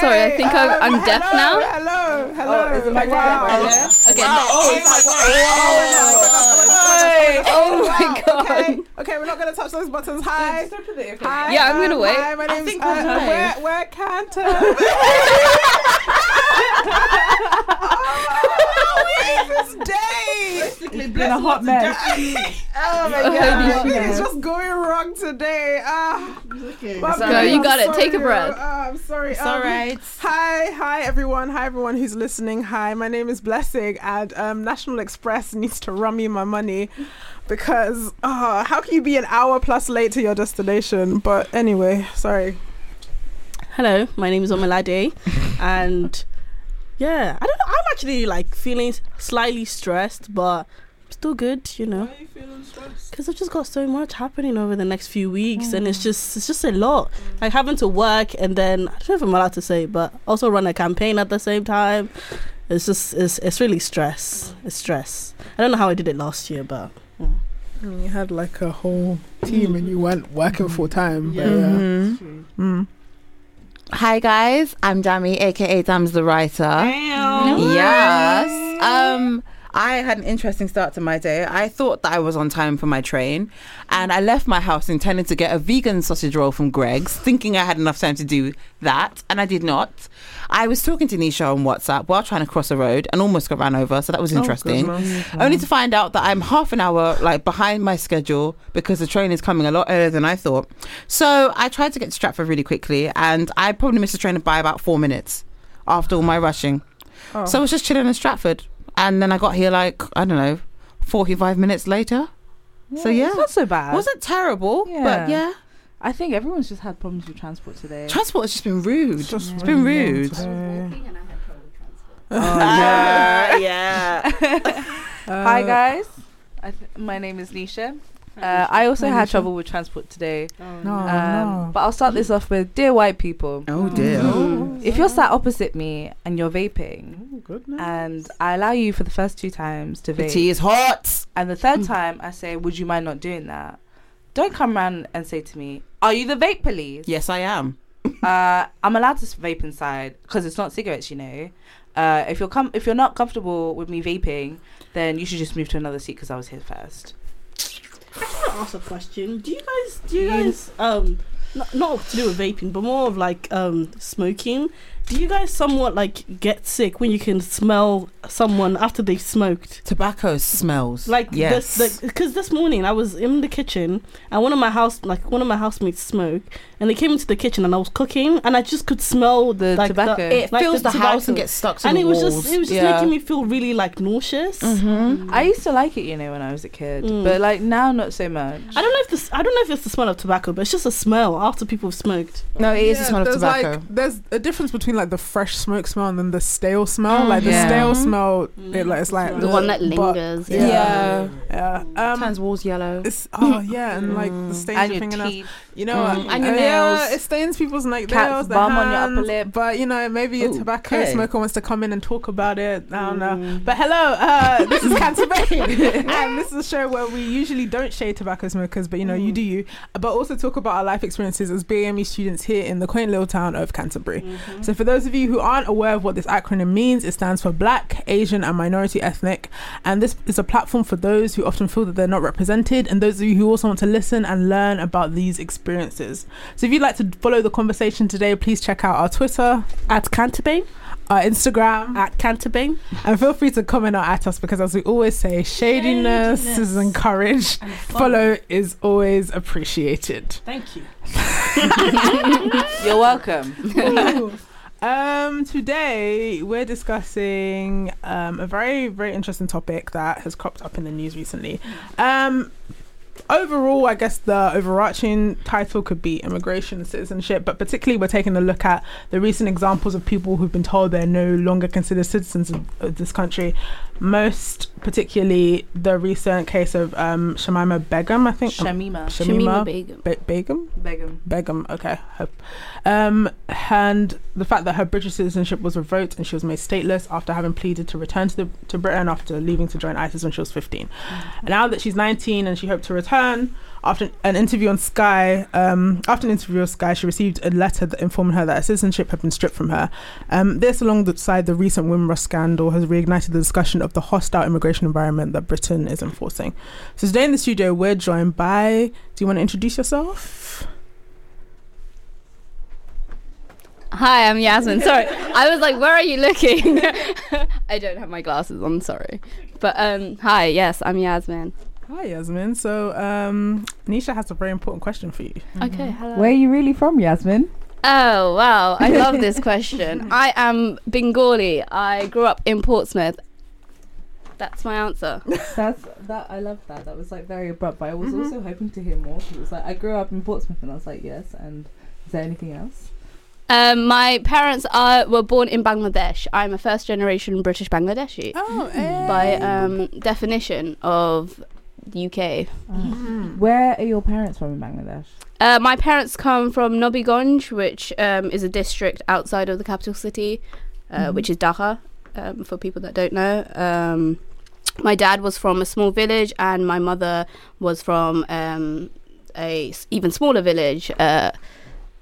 sorry, I think I'm, I'm deaf hello, now. Hello, hello. Oh, is it my wow. dad right there? Okay. Oh, Oh my god. Okay, okay, we're not gonna touch those buttons. Hi. Hi. Yeah, I'm gonna um, wait. Hi, my name's think uh, we're fine. we're, we're Cantor. oh, this day. It's been a hot mess. Oh my god, it's just going wrong today. Ah, my So bad. you got it. Take a breath. uh, I'm sorry. It's um, alright. Hi, hi everyone. Hi everyone who's listening. Hi, my name is Blessing, and um, National Express needs to run me my money because uh, how can you be an hour plus late to your destination? But anyway, sorry. Hello, my name is Omalade, and yeah, I don't know. I'm actually like feeling slightly stressed, but I'm still good, you know, Why are you feeling stressed? because I've just got so much happening over the next few weeks, and it's mm. just it's just a lot. Like having to work, and then I don't know if I'm allowed to say, but also run a campaign at the same time. It's just it's it's really stress. It's stress. I don't know how I did it last year, but mm. I mean, you had like a whole team and you weren't working full time. but Yeah. Mm-hmm. Mm. Hi guys, I'm Dami, aka Dams the writer. Yes. Um, I had an interesting start to my day. I thought that I was on time for my train, and I left my house intending to get a vegan sausage roll from Greggs, thinking I had enough time to do that, and I did not. I was talking to Nisha on WhatsApp while trying to cross a road and almost got ran over, so that was oh, interesting. Oh, goodness. Only to find out that I'm half an hour like behind my schedule because the train is coming a lot earlier than I thought. So I tried to get to Stratford really quickly, and I probably missed the train by about four minutes after all my rushing. Oh. So I was just chilling in Stratford, and then I got here like I don't know, forty-five minutes later. So yeah, it's not so bad. wasn't terrible, but Yeah. yeah, I think everyone's just had problems with transport today. transport has just been rude. It's just it's been rude. long today. yeah, yeah. Hi Uh, guys, I th- my name is Nisha. Uh, I also had trouble with transport today, No, um, no. but I'll start this off with dear white people. Oh dear. If you're sat opposite me and you're vaping, Oh, and I allow you for the first two times to The vape, tea is hot. and the third time I say, "Would you mind not doing that?" Don't come around and say to me, "Are you the vape police?" Yes, I am. uh, I'm allowed to vape inside because it's not cigarettes, you know. Uh, if you're com- if you're not comfortable with me vaping, then you should just move to another seat because I was here first. I just want to ask a question. Do you guys, do you guys, um, not, not to do with vaping, but more of like um smoking? Do you guys somewhat like get sick when you can smell someone after they've smoked? Tobacco smells. Like yes. this, because this morning I was in the kitchen and one of my house, like one of my housemates smoked, and they came into the kitchen and I was cooking and I just could smell The like, tobacco. it like fills the, house and tobacco. gets stuck to and the it was walls. just it was just Yeah. making me feel really like nauseous. Mhm. I used to like it, you know, when I was a kid, Mm. but like now not so much. I don't know if this I don't know if it's the smell of tobacco, but it's just a smell after people have smoked. No, it is the smell of tobacco. Like, there's a difference between like the fresh smoke smell and then the stale smell. Like the mm-hmm. Yeah. stale smell, it, like, it's mm-hmm. like The one that but- lingers. yeah. yeah. Yeah. Um, Turns walls yellow. it's oh yeah, and like the mm. stains and of your fingernails. teeth. You know, Mm. And your Uh, Yeah, nails. it stains people's like nails, bum on your upper hands, lip. But you know, maybe a Ooh, tobacco okay. smoker wants to come in and talk about it. I don't know. But hello, uh, this is Canterbury, and this is a show where we usually don't shade tobacco smokers, but you know, you do you. But also talk about our life experiences as BME students here in the quaint little town of Canterbury. So, for those of you who aren't aware of what this acronym means, it stands for Black, Asian, and Minority Ethnic. And this is a platform for those who often feel that they're not represented, and those of you who also want to listen and learn about these experiences. So, if you'd like to follow the conversation today, please check out our Twitter, At Canterbury, our Instagram, at Canterbury, and feel free to comment or at us because, as we always say, shadiness, is encouraged. Follow is always appreciated. Thank you. You're welcome. um, today we're discussing um, a very, very interesting topic that has cropped up in the news recently. Um, overall, I guess the overarching title could be immigration and citizenship, but particularly we're taking a look at the recent examples of people who've been told they're no longer considered citizens of, of this country. Most particularly the recent case of um, Shamima Begum, I think. Shamima. Shamima Shamima Begum. Be- Begum? Begum. Begum, okay. Hope. Um, and the fact that her British citizenship was revoked and she was made stateless after having pleaded to return to the, to Britain after leaving to join ISIS when she was 15. And now that she's 19 and she hoped to return, After an interview on Sky, um, after an interview on Sky, she received a letter that informed her that her citizenship had been stripped from her. Um, this, alongside the recent Windrush scandal, has reignited the discussion of the hostile immigration environment that Britain is enforcing. So today in the studio, we're joined by. Do you want to introduce yourself? Hi, I'm Yasmin. Sorry, I was like, where are you looking? I don't have my glasses on. Sorry, but um, hi. Yes, I'm Yasmin. Hi, Yasmin. So, um, Nisha has a very important question for you. Okay. Hello. Where are you really from, Yasmin? Oh wow, I love this question. I am Bengali. I grew up in Portsmouth. That's my answer. That's that. I love that. That was like very abrupt. But I was Mhm. also hoping to hear more. It was like I grew up in Portsmouth, and I was like, yes. And is there anything else? Um, my parents are were born in Bangladesh. I'm a first generation British Bangladeshi Oh, by um, definition of the UK. Mm. Where are your parents from in Bangladesh? Uh, my parents come from Nabiganj, which um, is a district outside of the capital city, uh, Mhm. which is Dhaka, um, for people that don't know. Um, my dad was from a small village, and my mother was from um, a s- even smaller village, uh,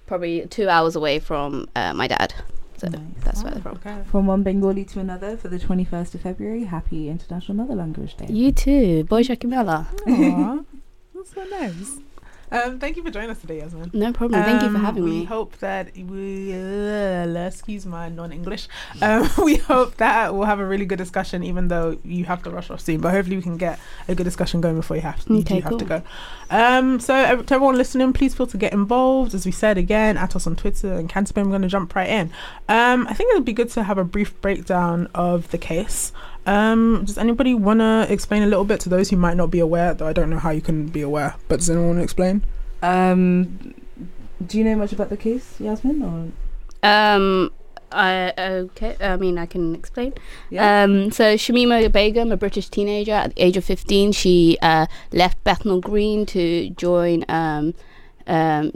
probably two hours away from uh, my dad. So Nice. that's where oh, they're from. Okay. From one Bengali to another for the 21st of February. Happy International Mother Language Day. You too, boy Shakimela. Aw, that's so nice. Um, thank you for joining us today, Yasmin. No problem. Thank you for Um, having we me. hope that we, uh, excuse my non-English. Um, we hope that we'll have a really good discussion, even though you have to rush off soon. But hopefully, we can get a good discussion going before you have you Okay, do have to cool. go. Um, so to everyone listening, please feel to get involved. As we said again, at us on Twitter and Canterbury. I'm going to jump right in. Um, I think it would be good to have a brief breakdown of the case. Um, does anybody want to explain a little bit to those who might not be aware? Though I don't know how you can be aware, but does anyone want to explain? Um, do you know much about the case, Yasmin? Or Um, I okay. I mean, I can explain. yeah. Um, so Shamima Begum, a British teenager at the age of 15, she uh, left Bethnal Green to join um, um,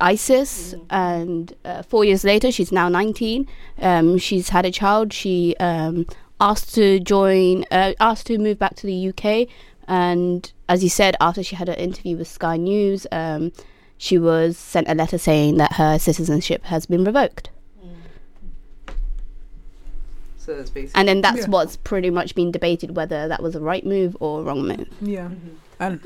ISIS, and uh, four years later, she's now 19. Um, she's had a child. She um, asked to join, uh, asked to move back to the UK, and as you said, after she had an interview with Sky News, um, she was sent a letter saying that her citizenship has been revoked. So that's basically. And then that's Yeah. what's pretty much been debated whether that was a right move or a wrong move. Yeah, and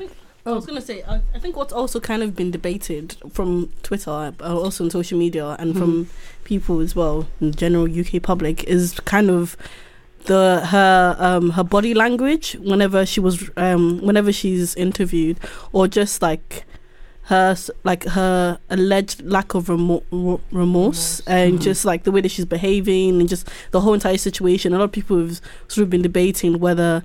I was gonna say, I, I think what's also kind of been debated from Twitter, uh, also on social media, and from people as well, in the general UK public, is kind of the her um her body language whenever she was um whenever she's interviewed, or just like her s- like her alleged lack of remo- remorse, Remorse. and Mhm. just like the way that she's behaving and just the whole entire situation. A lot of people have sort of been debating whether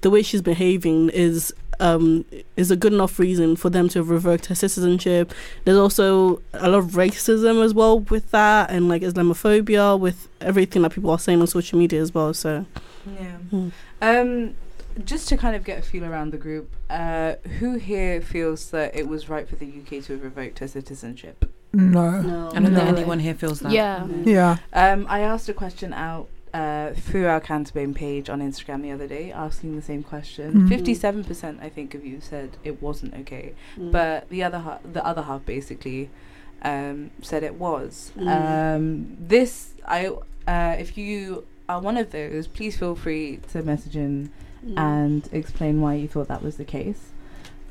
the way she's behaving is um is a good enough reason for them to have revoked her citizenship. There's also a lot of racism as well with that and like Islamophobia with everything that people are saying on social media as well. So Yeah. Hmm. Um, just to kind of get a feel around the group, uh, who here feels that it was right for the UK to have revoked her citizenship? no, no, I don't think anyone here feels that. Yeah. yeah, Um, I asked a question out uh, through our Canterbury page on Instagram the other day, asking the same question. Mhm. Fifty-seven percent, I think, of you said it wasn't okay, Mm. but the other half, the other half, basically, um, said it was. Mm. Um, this, I, uh, if you are one of those, please feel free to message in Mm. and explain why you thought that was the case.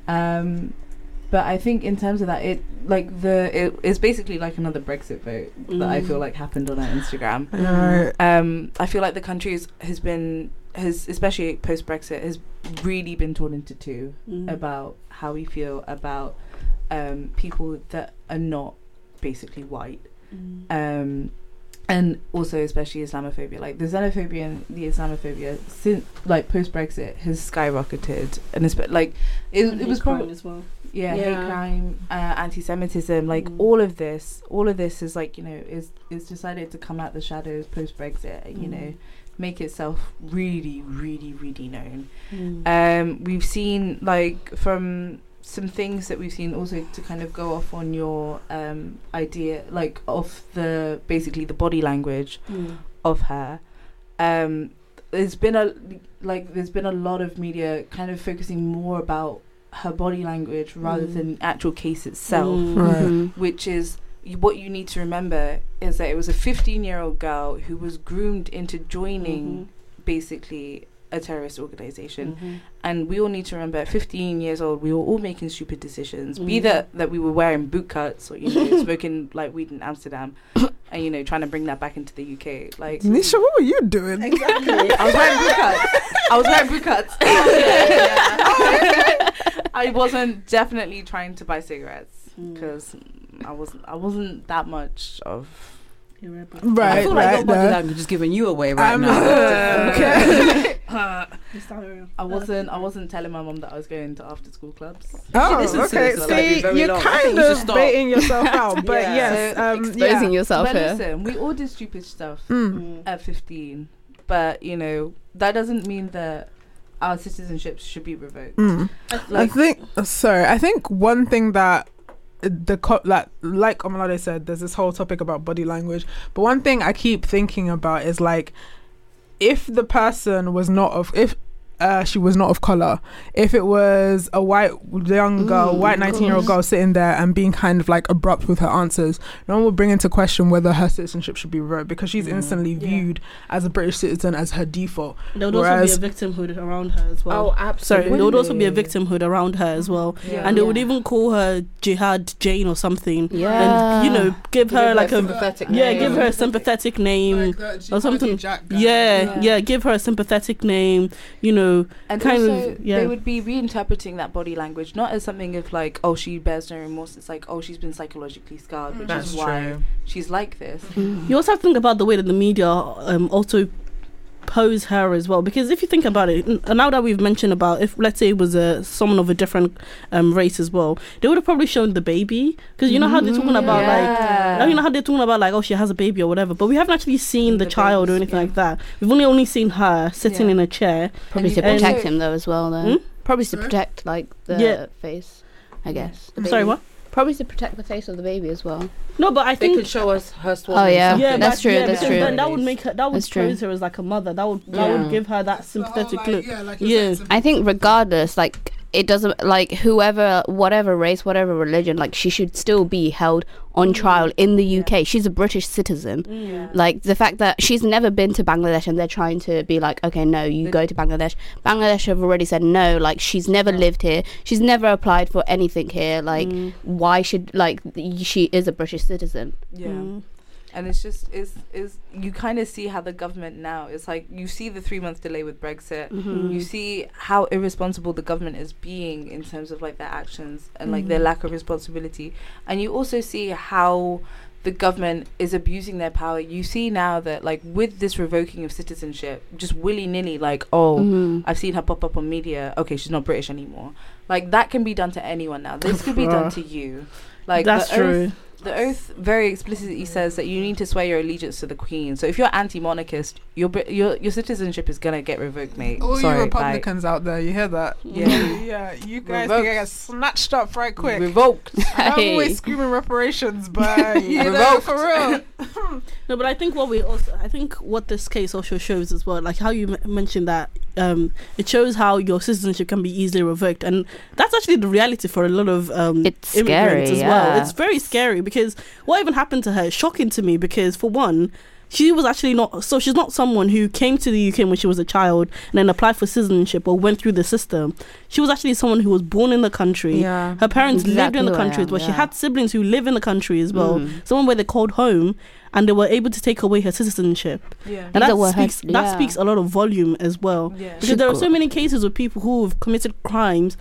Um, but I think in terms of that, it like the it is basically like another Brexit vote that I feel Mm. like happened on our Instagram. I know. Um, I feel like the country is, has been has especially post Brexit has really been torn into two Mm. about how we feel about um, people that are not basically white Mm. um, and also especially Islamophobia. Like the xenophobia and the Islamophobia since like post Brexit has skyrocketed, and it's like it, it was probably as well. Yeah, hate crime, uh, anti-Semitism, like Mm. all of this, all of this is like you know is is decided to come out the shadows post Brexit. You Mm. know, make itself really, really, really known. Mm. Um, we've seen like from some things that we've seen also to kind of go off on your um, idea, like of the basically the body language Mm. of her. Um, there's been a like there's been a lot of media kind of focusing more about her body language rather Mm. than the actual case itself Mm. Right. Mhm. which is what you need to remember is that it was a 15 year old girl who was groomed into joining basically a terrorist organization Mhm. and we all need to remember at 15 years old we were all making stupid decisions be Mhm. that that we were wearing boot cuts or you know smoking like weed in amsterdam and you know trying to bring that back into the uk like Nisha, what were you doing? exactly i was wearing boot cuts i was wearing boot cuts i wasn't definitely trying to buy cigarettes Mm. because I wasn't I wasn't that much of You're right, Right, I feel like right. your body no. language is giving you away right Um, now. okay. I wasn't I wasn't telling my mom that I was going to after school clubs. Oh, listen okay. this, like, See, you're long. Kind of stop. baiting yourself out, but Yeah. yes, So, um, Exposing yeah. yourself But here. listen, we all did stupid stuff Mm. Mm. at 15, but you know that doesn't mean that our citizenships should be revoked. Mm. I think sorry. I think one thing that the co- like like Omalade said, there's this whole topic about body language. But one thing I keep thinking about is like, if the person was not of if. Uh, she was not of color. If it was a white young girl, Mm, white nineteen year old girl sitting there and being kind of like abrupt with her answers, no one would bring into question whether her citizenship should be revoked because she's Mm. instantly Yeah. viewed as a British citizen as her default. There would Whereas- also be a victimhood around her as well. Oh, Sorry, absolutely. there would also be a victimhood around her as well. Yeah. And they would even call her Jihad Jane or something. Yeah. And, you know, give her like a. sympathetic Yeah, name. give her a sympathetic name. or something. Yeah, guy. yeah, give her a sympathetic name, you know. And kind of, yeah. they would be reinterpreting that body language not as something of like, oh, she bears no remorse. It's like, oh, she's been psychologically scarred, which That's is why true. she's like this. Mm. You also have to think about the way that the media um, also pose her as well because if you think about it now that we've mentioned about if let's say it was a someone of a different um, race as well they would have probably shown the baby because you know how they're talking about like you know how they're talking about like oh she has a baby or whatever but we haven't actually seen the, The child or anything yeah. like that we've only only seen her sitting Yeah. in a chair Probably And to protect him though as well. Though Hmm? probably to protect like the Yeah. face. I guess. the sorry what Probably to protect the face of the baby as well. no but I think They think could show us her swallowing Oh, yeah. yeah, That's true, yeah, that's because true. Then that would make her. That would That's true. pose her as like a mother. That would that Yeah. would give her that sympathetic look. Yeah. I think regardless, like it doesn't like whoever, whatever race, whatever religion, like she should still be held on trial in the UK. She's a British citizen. Yeah. Like the fact that she's never been to Bangladesh and they're trying to be like, okay, no, you go to Bangladesh. Bangladesh have already said no. Like she's never lived here. She's never applied for anything here. Like Mm. why should like she is a British citizen? Yeah. Mm. And it's just is is you kind of see how the government now it's like you see the three month delay with brexit Mhm. you see how irresponsible the government is being in terms of like their actions and like their Mhm. lack of responsibility and you also see how the government is abusing their power you see now that like with this revoking of citizenship just willy-nilly like oh Mhm. I've seen her pop up on media. Okay, she's not British anymore. Like that can be done to anyone now. This could be done to you. Like That's the true. Oath, the oath very explicitly says that you need to swear your allegiance to the Queen. So if you're anti-monarchist, your your your citizenship is gonna get revoked, mate. All Sorry, you like, Republicans out there, you hear that? Yeah. yeah. You guys Revoked. can get snatched up right quick. revoked. I'm Hey. always screaming reparations, but you know, for real. No, but I think what we also, I think what this case also shows as well, like how you m- mentioned that um, it shows how your citizenship can be easily revoked, and that's actually the reality for a lot of um, It's immigrants scary, as well. yeah. It's very scary because what even happened to her is shocking to me because for one. She was actually not so she's not someone who came to the UK when she was a child and then applied for citizenship or went through the system. She was actually someone who was born in the country. Yeah. Her parents lived in the who I country as am, well. She had siblings who live in the country as well. Mm. Someone where they called home and they were able to take away her citizenship. Yeah. And that are what her- speaks that speaks a lot of volume as well. Yeah. Because there are so many cases of people who have committed crimes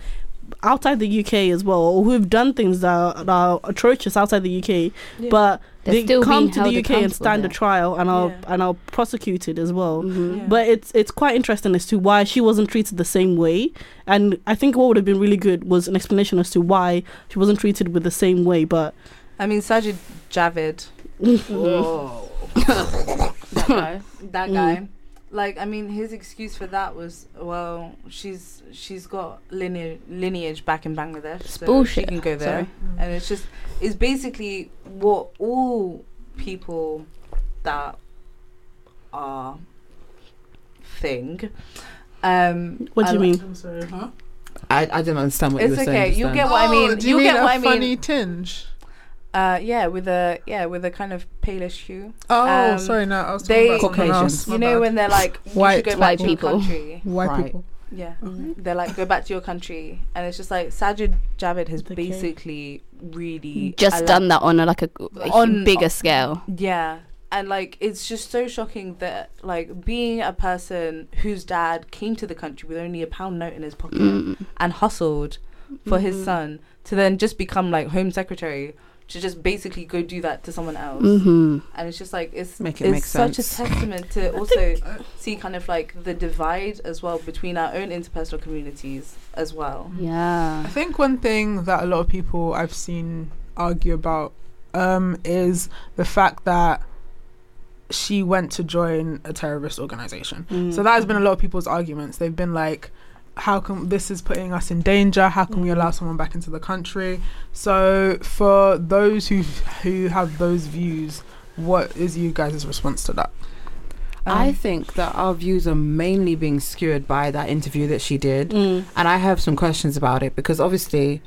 outside the UK as well, or who have done things that are, that are atrocious outside the UK, Yeah. but They're they come to the UK and accountable stand a trial and are Yeah. and are prosecuted as well. Mhm. Yeah. But it's it's quite interesting as to why she wasn't treated the same way, and I think what would have been really good was an explanation as to why she wasn't treated with the same way. But I mean, Sajid Javid. Whoa. that guy. That Mm. Like, I mean, his excuse for that was, well, she's she's got lineage lineage back in Bangladesh, It's so bullshit. she can go there. Sorry. And it's just, it's basically what all people that are thing. Um, what do you are- mean? I'm sorry, huh? I, I didn't understand what It's you were okay, saying. okay, you'll get what I mean. Oh, do you You'll mean get a what I mean. funny tinge? Uh, yeah, with a yeah, with a kind of palish hue. Oh, Um, sorry, no, I was they- talking about Caucasians. else. You know bad. when they're like, White- should go back white to your people. country. white Right. people. Yeah, Mhm. they're like, go back to your country, and it's just like Sajid Javid has The king. basically really Just allowed- done that on a, like a, a On- bigger scale. Yeah. And like it's just so shocking that like being a person whose dad came to the country with only a pound note in his pocket Mm. and hustled for his Mhm. son to then just become like home secretary to just basically go do that to someone else. Mm-hmm. And it's just like it's Make it it's make such sense. a testament to also see kind of like the divide as well between our own interpersonal communities as well. Yeah. I think one thing that a lot of people I've seen argue about um, is the fact that she went to join a terrorist organization. Mm. So that has been a lot of people's arguments. They've been like, how can this is putting us in danger? How can we allow someone back into the country? So for those who who have those views, what is you guys' response to that? I Um, think that our views are mainly being skewed by that interview that she did. Mm. And I have some questions about it because obviously,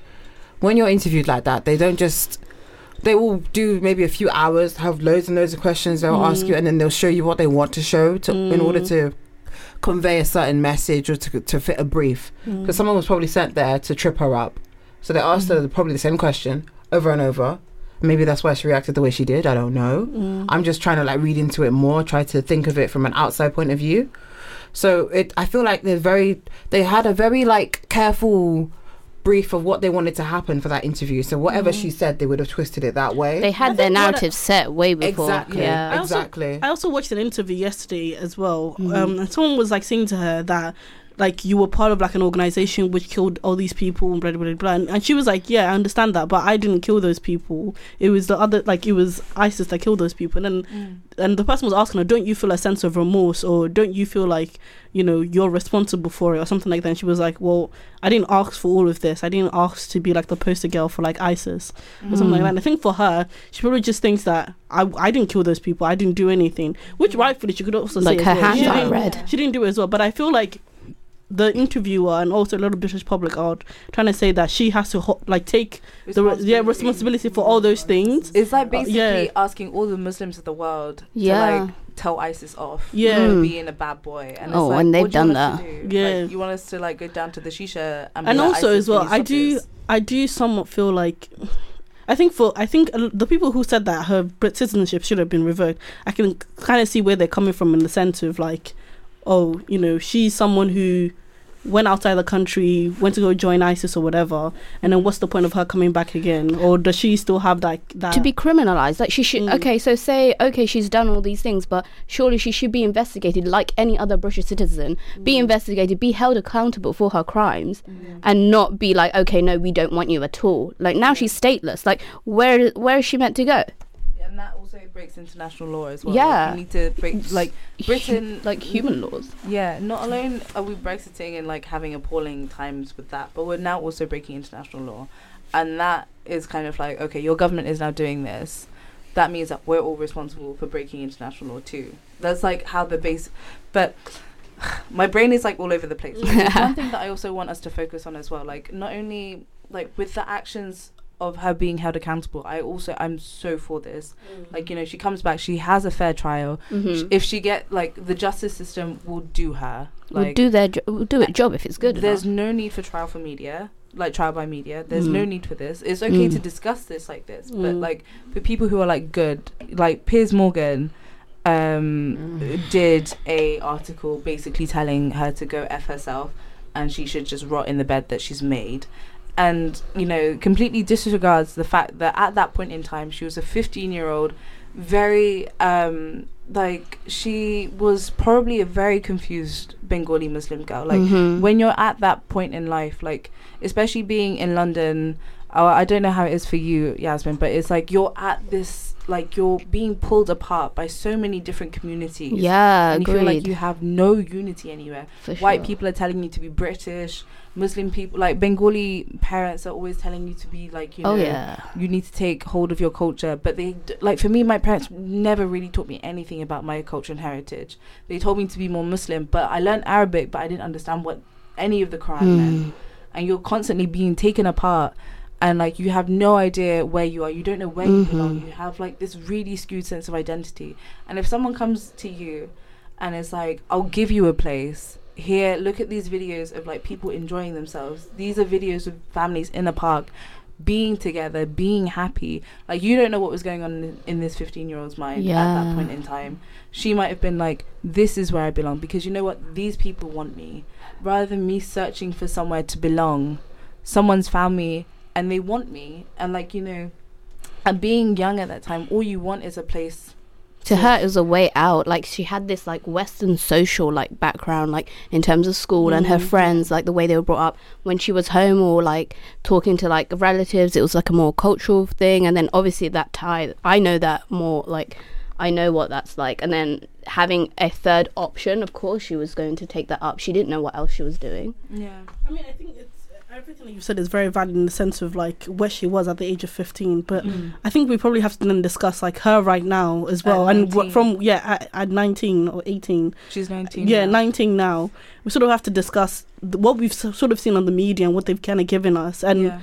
when you're interviewed like that, they don't just. They will do maybe a few hours, have loads and loads of questions they'll ask Mm. you, and then they'll show you what they want to show to, in order Mm. to convey a certain message or to, to fit a brief. Mm. Because someone was probably sent there to trip her up. So they asked her probably the same question over and over. Maybe that's why she reacted the way she did. I don't know. Mm. I'm just trying to like read into it more, try to think of it from an outside point of view. So it, I feel like they're very, they had a very like careful brief of what they wanted to happen for that interview. So whatever she said, they would have twisted it that way. They had their think what I- narrative set way before. exactly, Yeah. I also- exactly. I also watched an interview yesterday as well. Mhm. Um, and someone was like saying to her that like you were part of like an organization which killed all these people and blah blah blah, blah. And, and she was like, yeah, I understand that, but I didn't kill those people. It was the other like it was ISIS that killed those people. And then mm. and the person was asking her, don't you feel a sense of remorse or don't you feel like you know you're responsible for it or something like that? And she was like, well, I didn't ask for all of this. I didn't ask to be like the poster girl for like ISIS or something like mm. that. And I think for her, she probably just thinks that I, I didn't kill those people. I didn't do anything, which mm. rightfully she could also Like say her as well. hands She are red. She didn't do it as well. But I feel like the interviewer and also a lot of British public are trying to say that she has to ho- like take the re- yeah responsibility for all those things. It's like Uh, basically yeah. asking all the Muslims of the world Yeah. to like tell ISIS off. Yeah. for Mm. being a bad boy. And it's Oh, like, and they've do done that. do? Yeah. Like, you want us to like go down to the shisha and, And also ISIS, as well, I do this. I do somewhat feel like. I think for I think a l- the people who said that her Brit citizenship should have been revoked, I can kind of see where they're coming from in the sense of like, oh, you know, she's someone who went outside the country, went to go join ISIS or whatever, and then what's the point of her coming back again? Or does she still have that that to be criminalized like she should Mm. okay so say okay she's done all these things but surely she should be investigated like any other british citizen. Be investigated be held accountable for her crimes and not be like okay no we don't want you at all. Like now she's stateless. Like where where is she meant to go and that also breaks international law as well. Yeah. like, you need to break like Britain. like human laws yeah. Not alone are we Brexiting and like having appalling times with that, but we're now also breaking international law, and that is kind of like okay, your government is now doing this. That means that we're all responsible for breaking international law too. That's like how the base, but. My brain is like all over the place. One thing that I also want us to focus on as well. Like not only like with the actions of her being held accountable, I also I'm so for this. Like you know, she comes back, she has a fair trial. Mhm. Sh- If she get like the justice system will do her. will Like do their jo- will do it job if it's good there's enough. no need for trial for media, like trial by media. There's no Mm. need for this. It's okay to Mm. discuss this like this, but Mm. like for people who are like good, like Piers Morgan um did a article basically telling her to go f herself and she should just rot in the bed that she's made and you know completely disregards the fact that at that point in time she was a 15 year old very um like she was probably a very confused bengali muslim girl like Mhm. when you're at that point in life like especially being in london oh, i don't know how it is for you yasmin but it's like you're at this like you're being pulled apart by so many different communities. Yeah and you feel like you have no unity anywhere. For white sure. people are telling you to be british muslim people like bengali parents are always telling you to be like you know oh yeah. you need to take hold of your culture. But they d- like for me my parents never really taught me anything about my culture and heritage. They told me to be more muslim but i learned arabic but i didn't understand what any of the quran meant. Mm. and you're constantly being taken apart and like you have no idea where you are. You don't know where you belong. Mhm. you have like this really skewed sense of identity. And if someone comes to you and it's like i'll give you a place. Here look at these videos of like people enjoying themselves. These are videos of families in a park being together being happy. Like you don't know what was going on in, in this 15 year old's mind at that point in time. She might have been like this is where i belong. Because you know what? These people want me. Rather than me searching for somewhere to belong someone's found me and they want me and like you know and being young at that time all you want is a place to her it was a way out. Like she had this like western social like background like in terms of school and her Mhm. friends like the way they were brought up. When she was home or like talking to like relatives it was like a more cultural thing. And then obviously that tie i know that more like i know what that's like. And then having a third option of course she was going to take that up. She didn't know what else she was doing. Yeah. I mean, I think it's everything that you said is very valid in the sense of like where she was at the age of 15 but Mm. I think we probably have to then discuss like her right now as well, At and what from yeah at, at nineteen or eighteen, she's 19 yeah now. nineteen now. We sort of have to discuss th- what we've sort of seen on the media and what they've kind of given us, and yeah.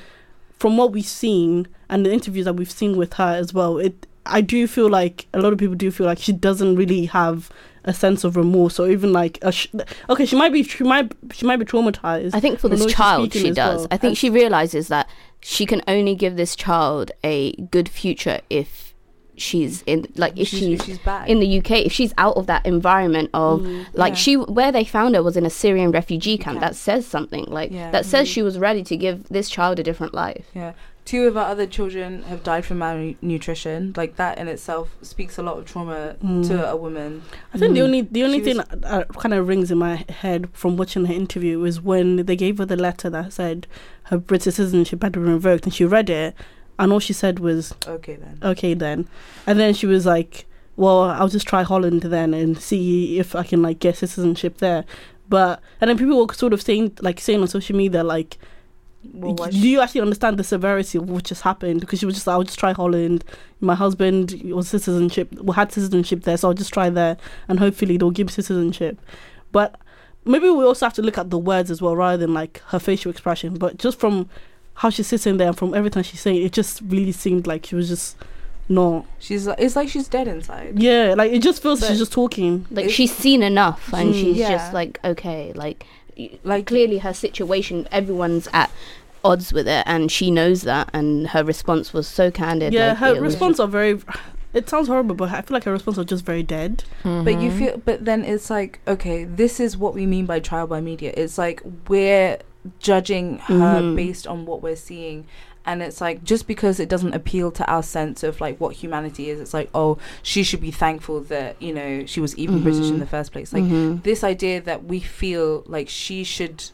from what we've seen and the interviews that we've seen with her as well. It I do feel like a lot of people do feel like she doesn't really have a sense of remorse or even like a sh- okay she might be she might she might be traumatized. I think for this the child, she does. well. I think And- she realizes that she can only give this child a good future if she's in, like, if she's, she's back in the UK, if she's out of that environment of, Mm. like, Yeah. she, where they found her was in a Syrian refugee camp. Camp. That says something, like, Yeah. that says she was ready to give this child a different life. Yeah. Two of our other children have died from malnutrition. Like that in itself speaks a lot of trauma Mm. to a woman. I think the Mm. only the only She thing that uh, kind of rings in my head from watching her interview is when they gave her the letter that said her British citizenship had been revoked, and she read it, and all she said was Okay then. "Okay then," and then she was like, "Well, I'll just try Holland then and see if I can like get citizenship there." But and then people were sort of saying like saying on social media like Well, do you actually understand the severity of what just happened? Because she was just, like, I'll just try Holland. My husband was citizenship, well, had citizenship there, so I'll just try there, and hopefully they'll give citizenship. But maybe we also have to look at the words as well, rather than like her facial expression. But just from how she's sitting there and from everything she's saying, it just really seemed like she was just not. she's like, it's like she's dead inside. Yeah, like it just feels But- she's just talking. Like, she's seen enough and Mm. she's Yeah. just like, okay, like, y- Like- clearly her situation, everyone's at odds with it and she knows that and her response was so candid Yeah, like, her it response are very. It sounds horrible, but I feel like her response are just very dead. But you feel, but then it's like, okay, this is what we mean by trial by media. It's like we're judging her Mhm. based on what we're seeing. And it's like just because it doesn't appeal to our sense of like what humanity is, it's like oh she should be thankful that you know she was even British in the first place. Like Mhm. this idea that we feel like she should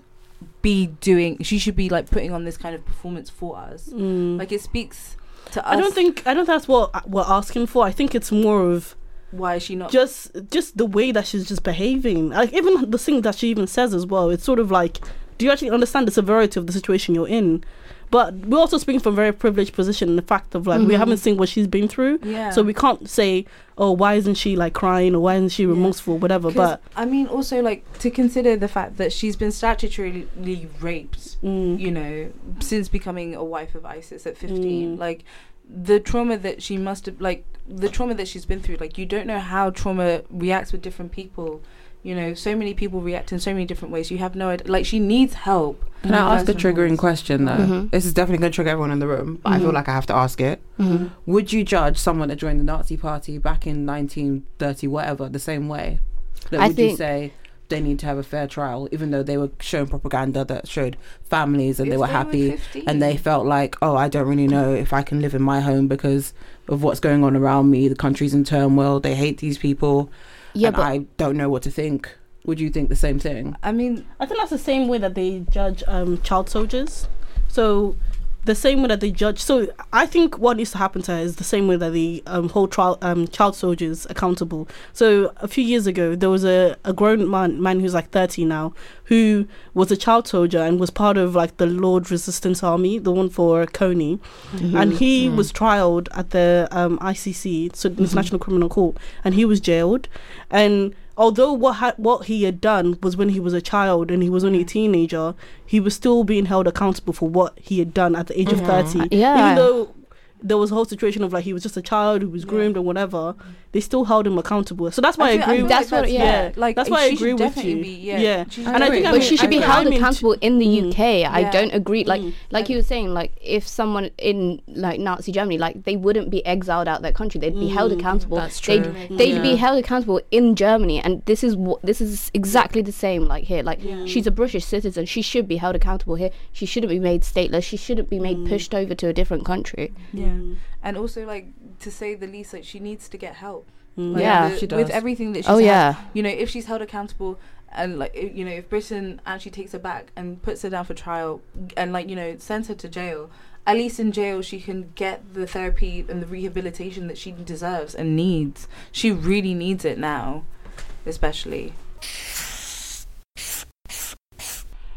be doing, she should be like putting on this kind of performance for us. Mm. Like it speaks to us. I don't think I don't think that's what we're asking for. I think it's more of why is she not just just the way that she's just behaving. Like even the thing that she even says as well. It's sort of like, do you actually understand the severity of the situation you're in? But we're also speaking from a very privileged position in the fact of like we Mhm. haven't seen what she's been through. Yeah. So we can't say, oh, why isn't she like crying or why isn't she Yeah. remorseful, whatever. 'Cause, But I mean, also like to consider the fact that she's been statutorily raped, mm, you know, since becoming a wife of ISIS at fifteen. Mm. Like the trauma that she must have, like the trauma that she's been through. Like you don't know how trauma reacts with different people. You know, so many people react in so many different ways. You have no idea. Like she needs help. Can I ask a triggering foremost. question though? Mhm. This is definitely going to trigger everyone in the room, but I feel Mhm. like I have to ask it. Mhm. Would you judge someone that joined the Nazi Party back in 1930, whatever, the same way? Like, I would you think- say they need to have a fair trial, even though they were shown propaganda that showed families and they If were happy 15. and they felt like, oh, I don't really know if I can live in my home because of what's going on around me. The country's in turmoil. They hate these people, yeah and but I don't know what to think. Would you think the same thing? I mean, I think that's the same way that they judge um, child soldiers. So the same way that they judge. So I think what needs to happen to her is the same way that they um, hold trial, um, child soldiers accountable. So a few years ago, there was a, a grown man, man who's like 30 now, who was a child soldier and was part of like the Lord Resistance Army, the one for Kony. and he Mm. was trialed at the um, ICC, so the Mhm. International Criminal Court, and he was jailed. And although what ha- what he had done was when he was a child and he was only a mm. teenager, he was still being held accountable for what he had done at the age of mm. thirty. Yeah. Even though there was a whole situation of like he was just a child who was groomed and whatever, they still held him accountable. So that's why I, feel- agree. feel with That's what- yeah. like That's why I agree with you. Be, yeah, Yeah. she And I should think be. I mean- she should be held I mean- accountable in the Mm. UK. I don't agree. Like, Mm. like you were saying, like if someone in like Nazi Germany, like they wouldn't be exiled out their country. They'd be held Mm. accountable. That's They'd, true. they'd be held accountable in Germany, and this is what this is exactly the same. Like here, like she's a British citizen. She should be held accountable here. She shouldn't be made stateless. She shouldn't be made Mm. pushed over to a different country. Yeah. And also like to say the least, like she needs to get help. Mm. Like, Yeah. the- She with everything that she's Oh had, yeah. you know, if she's held accountable and like you know, if Britain actually takes her back and puts her down for trial and like you know sends her to jail, at least in jail she can get the therapy and the rehabilitation that she deserves and needs. She really needs it now, especially.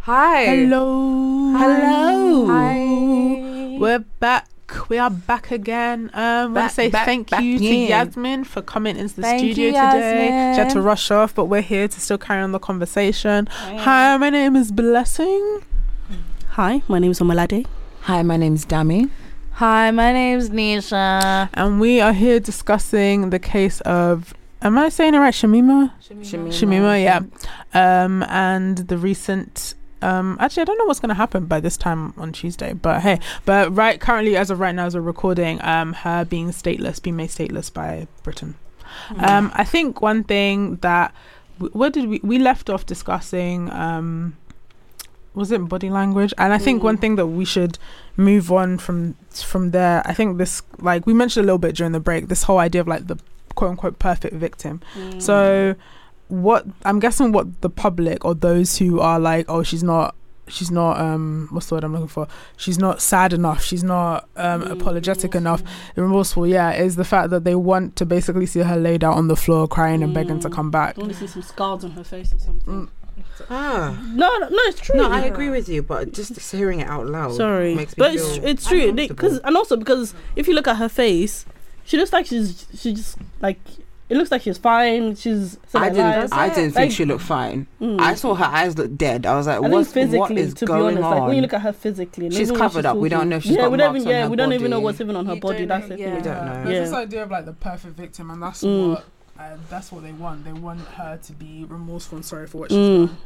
Hi. Hello. Hello. Hi. We're back. We are back again. Um, I want Back, to say back, thank back you to. Yasmin for coming into the Thank studio you, today. She had to rush off, but we're here to still carry on the conversation. Hi, my name is Blessing. Hi, my name is Omalade. Hi, my name is Dami. Hi, my name's Nisha. And we are here discussing the case of, am I saying it right? Shamima? Shamima. Shamima, yeah. Um, and the recent. Um, actually, I don't know what's going to happen by this time on Tuesday, but hey, but right currently, as of right now, as we're recording, um, her being stateless, being made stateless by Britain. Um, I think one thing that w- what did we we left off discussing um was it body language? And i think one thing that we should move on from from there i think this like we mentioned a little bit during the break this whole idea of like the quote unquote perfect victim. So what i'm guessing what the public or those who are like oh she's not she's not um what's the word i'm looking for she's not sad enough she's not um apologetic enough remorseful yeah is the fact that they want to basically see her laid out on the floor crying and begging to Mm. come back I want to see some scars on her face or something. Mm. Ah. No, no, no, it's true. No, I agree with you, but just hearing it out loud Sorry, makes me but feel it's it's true because and also because if you look at her face, she looks like she's she just like it looks like she's fine. She's I alive. didn't. I didn't Like- think she looked fine. Mm. I saw her eyes look dead. I was like, I "What's physically, what is to be going honest, on?" like when you look at her physically, She's even when covered up. We don't know if she's yeah, got we don't marks even, yeah, her we don't even know what's even on her You body. That's know, the yeah. thing. We don't know. There's Yeah. this idea of like the perfect victim, and that's Mm. what uh, that's what they want. They want her to be remorseful and sorry for what she's Mm. done.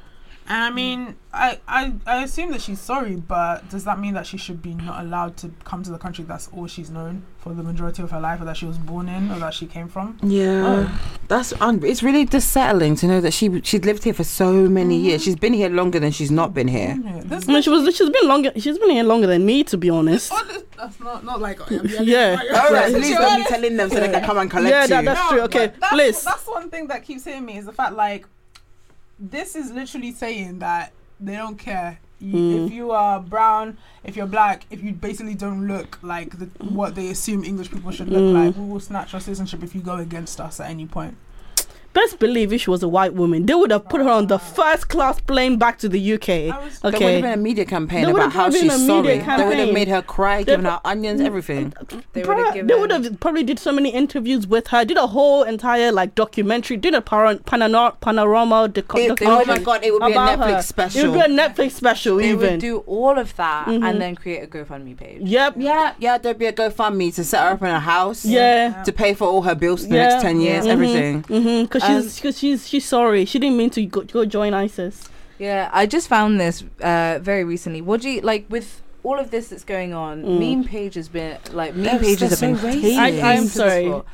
And I mm. mean, I, I I assume that she's sorry, but does that mean that she should be not allowed to come to the country that's all she's known for the majority of her life, or that she was born in, or that she came from? Yeah, oh. that's un- it's really dissettling to know that she she'd lived here for so many mm. years. She's been here longer than she's not been here. Yeah, this I mean, she was she's been longer. She's been here longer than me, to be honest. Oh, that's not not like Yeah. All right, at least don't be telling them so they can come and collect Yeah, you. that- that's true. Okay, but that's, Bliss. That's one thing that keeps hitting me is the fact like this is literally saying that they don't care. You, Mm. If you are brown, if you're black, if you basically don't look like the, what they assume English people should look Mm. like, we will snatch your citizenship if you go against us at any point. Best believe if she was a white woman, they would have put her on the first class plane back to the UK. Was- There would have been a media campaign There about how she's sorry. They would have made her cry, They- giving her onions, everything. They Bruh, would have they would have probably did so many interviews with her, did a whole entire like documentary, did a paran- panorama, panorama doc- It- oh my god, it would be a Netflix her. special. It would be a Netflix special, They even. would do all of that Mhm. and then create a GoFundMe page. yep. yeah, yeah, there'd be a GoFundMe to set her up in a house. Yeah. To pay for all her bills for the Yeah. next ten years, Yeah. everything. Mm-hmm. Because Um, she's, cause she's, she's sorry. She didn't mean to go, go join ISIS. Yeah, I just found this uh, very recently. What do you like with all of this that's going on? Mm. Meme page has been like meme That's- pages have that's been so racist. I- I'm sorry. spot.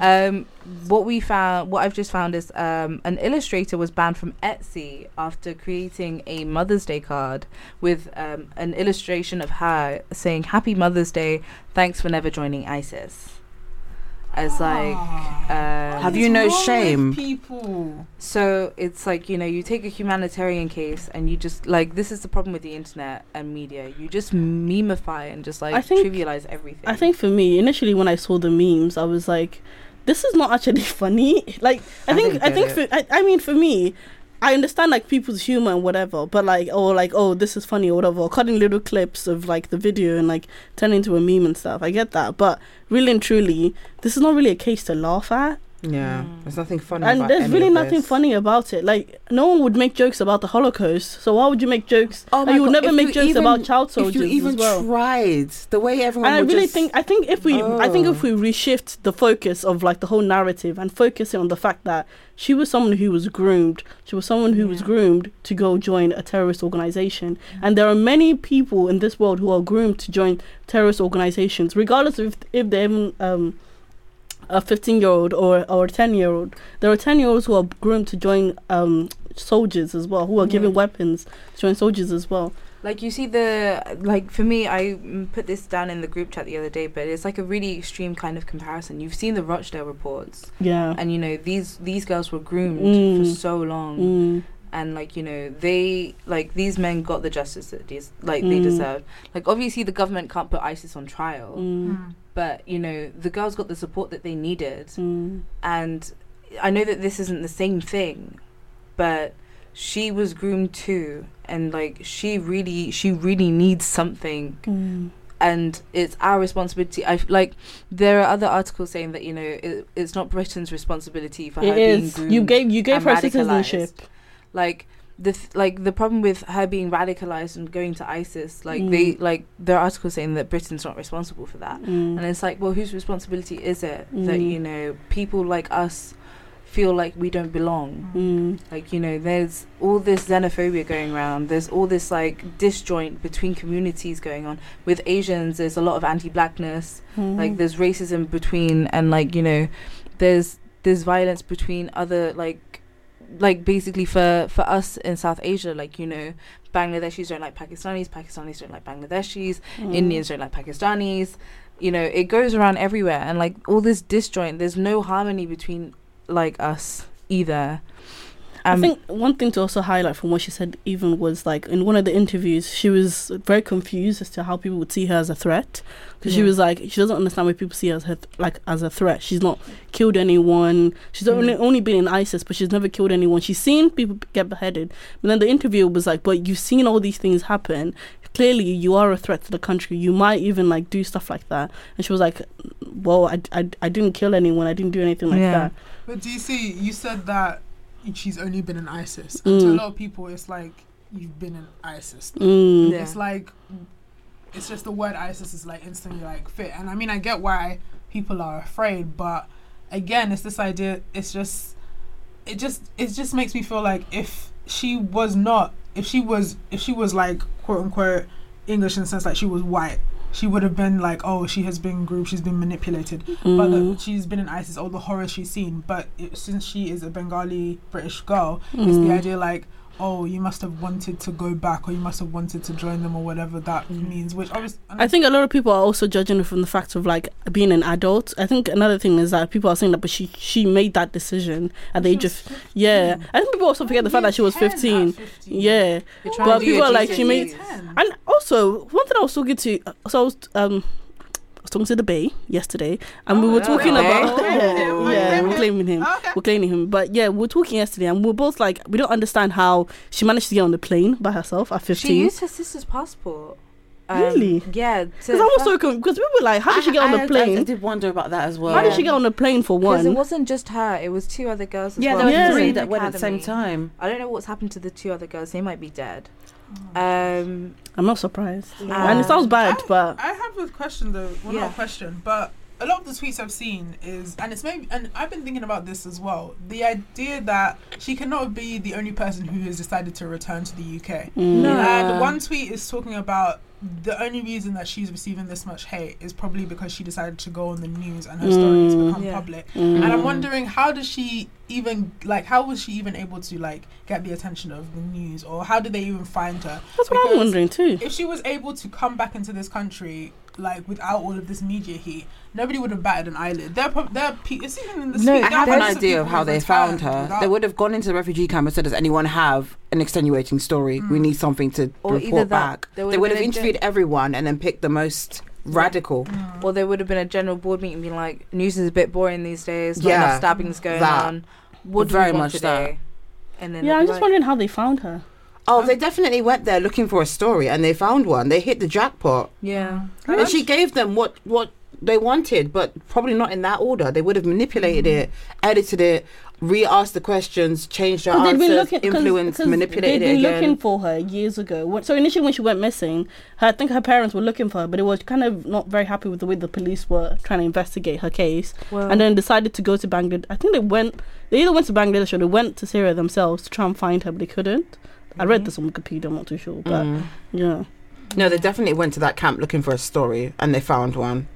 Um, what we found, what I've just found is um, an illustrator was banned from Etsy after creating a Mother's Day card with um, an illustration of her saying "Happy Mother's Day, thanks for never joining ISIS." As like, um, Have you no shame? people? so it's like you know you take a humanitarian case and you just like this is the problem with the internet and media. You just memify and just like I think- trivialize everything. I think for me, initially when I saw the memes, I was like, "This is not actually funny." Like, I I think, I think, for, I, I mean, for me, I understand like people's humor and whatever, but like, oh, like, oh, this is funny or whatever, or cutting little clips of like the video and like turning into a meme and stuff. I get that, but really and truly, this is not really a case to laugh at. Yeah, Mm. there's nothing funny. and there's really nothing funny about it. Like no one would make jokes about the Holocaust, so why would you make jokes? Oh my you would God, never if make jokes even- about child soldiers. If you even well. tried, the way everyone and I really think I think if we I think if Oh. we reshift the focus of like the whole narrative and focus it on the fact that she was someone who was groomed, she was someone who was groomed to go join a terrorist organization, and there are many people in this world who are groomed to join terrorist organizations, regardless of if, if they're even um, a 15 year old or or a 10 year old. There are 10 year olds who are groomed to join um, soldiers as well, who are given Yeah. weapons to join soldiers as well. Like you see the like for me, I mm, put this down in the group chat the other day, but it's like a really extreme kind of comparison. You've seen the Rochdale reports, Yeah. and you know these these girls were groomed Mm. for so long, Mm. and like you know they like these men got the justice that these like they Mm. deserved. Like obviously the government can't put ISIS on trial, Mm. But you know the girls got the support that they needed, Mm. and I know that this isn't the same thing, but she was groomed too, and like she really, she really needs something, Mm. and it's our responsibility. I like there are other articles saying that you know it, it's not Britain's responsibility for her It being groomed. You gave you gave her citizenship. Like the th- like the problem with her being radicalized and going to ISIS, like Mm. they like there are articles saying that Britain's not responsible for that. Mm. And it's like, well, whose responsibility is it that Mm. you know people like us feel like we don't belong? Mm. Like you know, there's all this xenophobia going around. There's all this like disjoint between communities going on. With Asians, there's a lot of anti-blackness. Mm. Like there's racism between, and like you know, there's there's violence between other like like basically for for us in South Asia, like you know, Bangladeshis don't like Pakistanis, Pakistanis don't like Bangladeshis. Mm. Indians don't like Pakistanis. You know, it goes around everywhere, and like all this disjoint. There's no harmony between like us either. I Um, think one thing to also highlight from what she said even was like in one of the interviews she was very confused as to how people would see her as a threat because she was like she doesn't understand why people see her as her th- like as a threat. She's not killed anyone. She's Mm. only only been in ISIS, but she's never killed anyone. She's seen people get beheaded. But then the interview was like, but you've seen all these things happen. Clearly, you are a threat to the country. You might even like do stuff like that. And she was like, well, I, I, I didn't kill anyone. I didn't do anything like Yeah. that. But do you see? You said that she's only been in ISIS, and to a Mm. lot of people, it's like you've been in ISIS. Mm. Yeah. It's like it's just the word ISIS is like instantly like fit, and I mean I get why people are afraid, but again, it's this idea. It's just it just it just makes me feel like if she was not if she was if she was like quote unquote English in the sense like she was white. She would have been like, oh, she has been groomed, she's been manipulated but the, Mm. she's been in ISIS, all the horrors she's seen. But it, since she is a Bengali British girl, it's the Mm. idea like, oh, you must have wanted to go back, or you must have wanted to join them, or whatever that Mm. means. Which obviously, I think a lot of people are also judging her from the fact of like being an adult. I think another thing is that people are saying that, but she she made that decision at the age of yeah. I think people also forget the fact that she was fifteen. Yeah, but people are like she made. GCSEs. And also one thing I was talking to, so I was um. I was talking to the Bay yesterday, and we Oh, were talking Okay. about Oh, yeah, we're claiming him, Okay. we're claiming him. But yeah, we were talking yesterday, and we are both like, we don't understand how she managed to get on the plane by herself at fifteen. She used her sister's passport. Um, Really? Yeah. Because I was so because we were like, how did she get on the plane? I, did wonder about that as well. How did she get on the plane for one? Because it wasn't just her; it was two other girls as Yeah, well. there were Yeah. three that went at the same time. I don't know what's happened to the two other girls. They might be dead. Um, I'm not surprised. Yeah. And it sounds bad, I- but I have a question though. Well, not a question, but a lot of the tweets I've seen is, and it's maybe, and I've been thinking about this as well. The idea that she cannot be the only person who has decided to return to the UK. mm, No. And one tweet is talking about the only reason that she's receiving this much hate is probably because she decided to go on the news and her story has Mm. become Yeah. public. mm. And I'm wondering how does she even like how was she even able to like get the attention of the news or how did they even find her? That's what I'm wondering too. If she was able to come back into this country like without all of this media heat, nobody would have batted an eyelid. They're there, are pe- it's even in the No, street, I have an idea of how they found her. without- They would have gone into the refugee camp and said, "Does anyone have an extenuating story? We Mm. need something to Or report back." They would've would been have a interviewed everyone and then picked the most radical. Mm. or there would have been a general board meeting being like, "News is a bit boring these days. Not Yeah. enough stabbings going That. on. What do Very we want much that. And then Yeah, I'm just like, wondering how they found her. Oh, they definitely went there looking for a story and they found one. They hit the jackpot. Yeah. And she gave them what what they wanted, but probably not in that order. They would have manipulated Mm. it, edited it, re-asked the questions, changed But they'd answers, looking, 'cause- influenced, 'cause manipulated They'd it been again. looking for her years ago. So initially, when she went missing, her, I think her parents were looking for her, but they were kind of not very happy with the way the police were trying to investigate her case, and then decided to go to Bangladesh. I think they went. They either went to Bangladesh or they went to Syria themselves to try and find her, but they couldn't. I read this on Wikipedia. I'm not too sure, but Mm. yeah. No, they definitely went to that camp looking for a story, and they found one.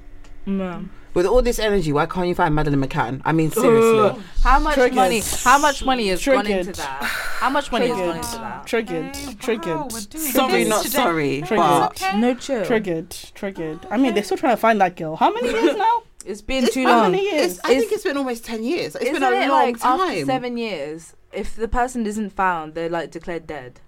With all this energy, why can't you find Madeleine McCann? I mean, seriously. how much Triggered. money? How much money has gone into Triggered. that? How much money has gone Triggered. into that? Triggered, triggered, sorry, Triggered. not sorry, Triggered. but No chill. triggered, triggered. I mean, they're still trying to find that girl. How many years now? It's been It's too how many years? it's, I think it's been almost ten years. It's Isn't been a it long like after time. seven years? If the person isn't found, they're like declared dead.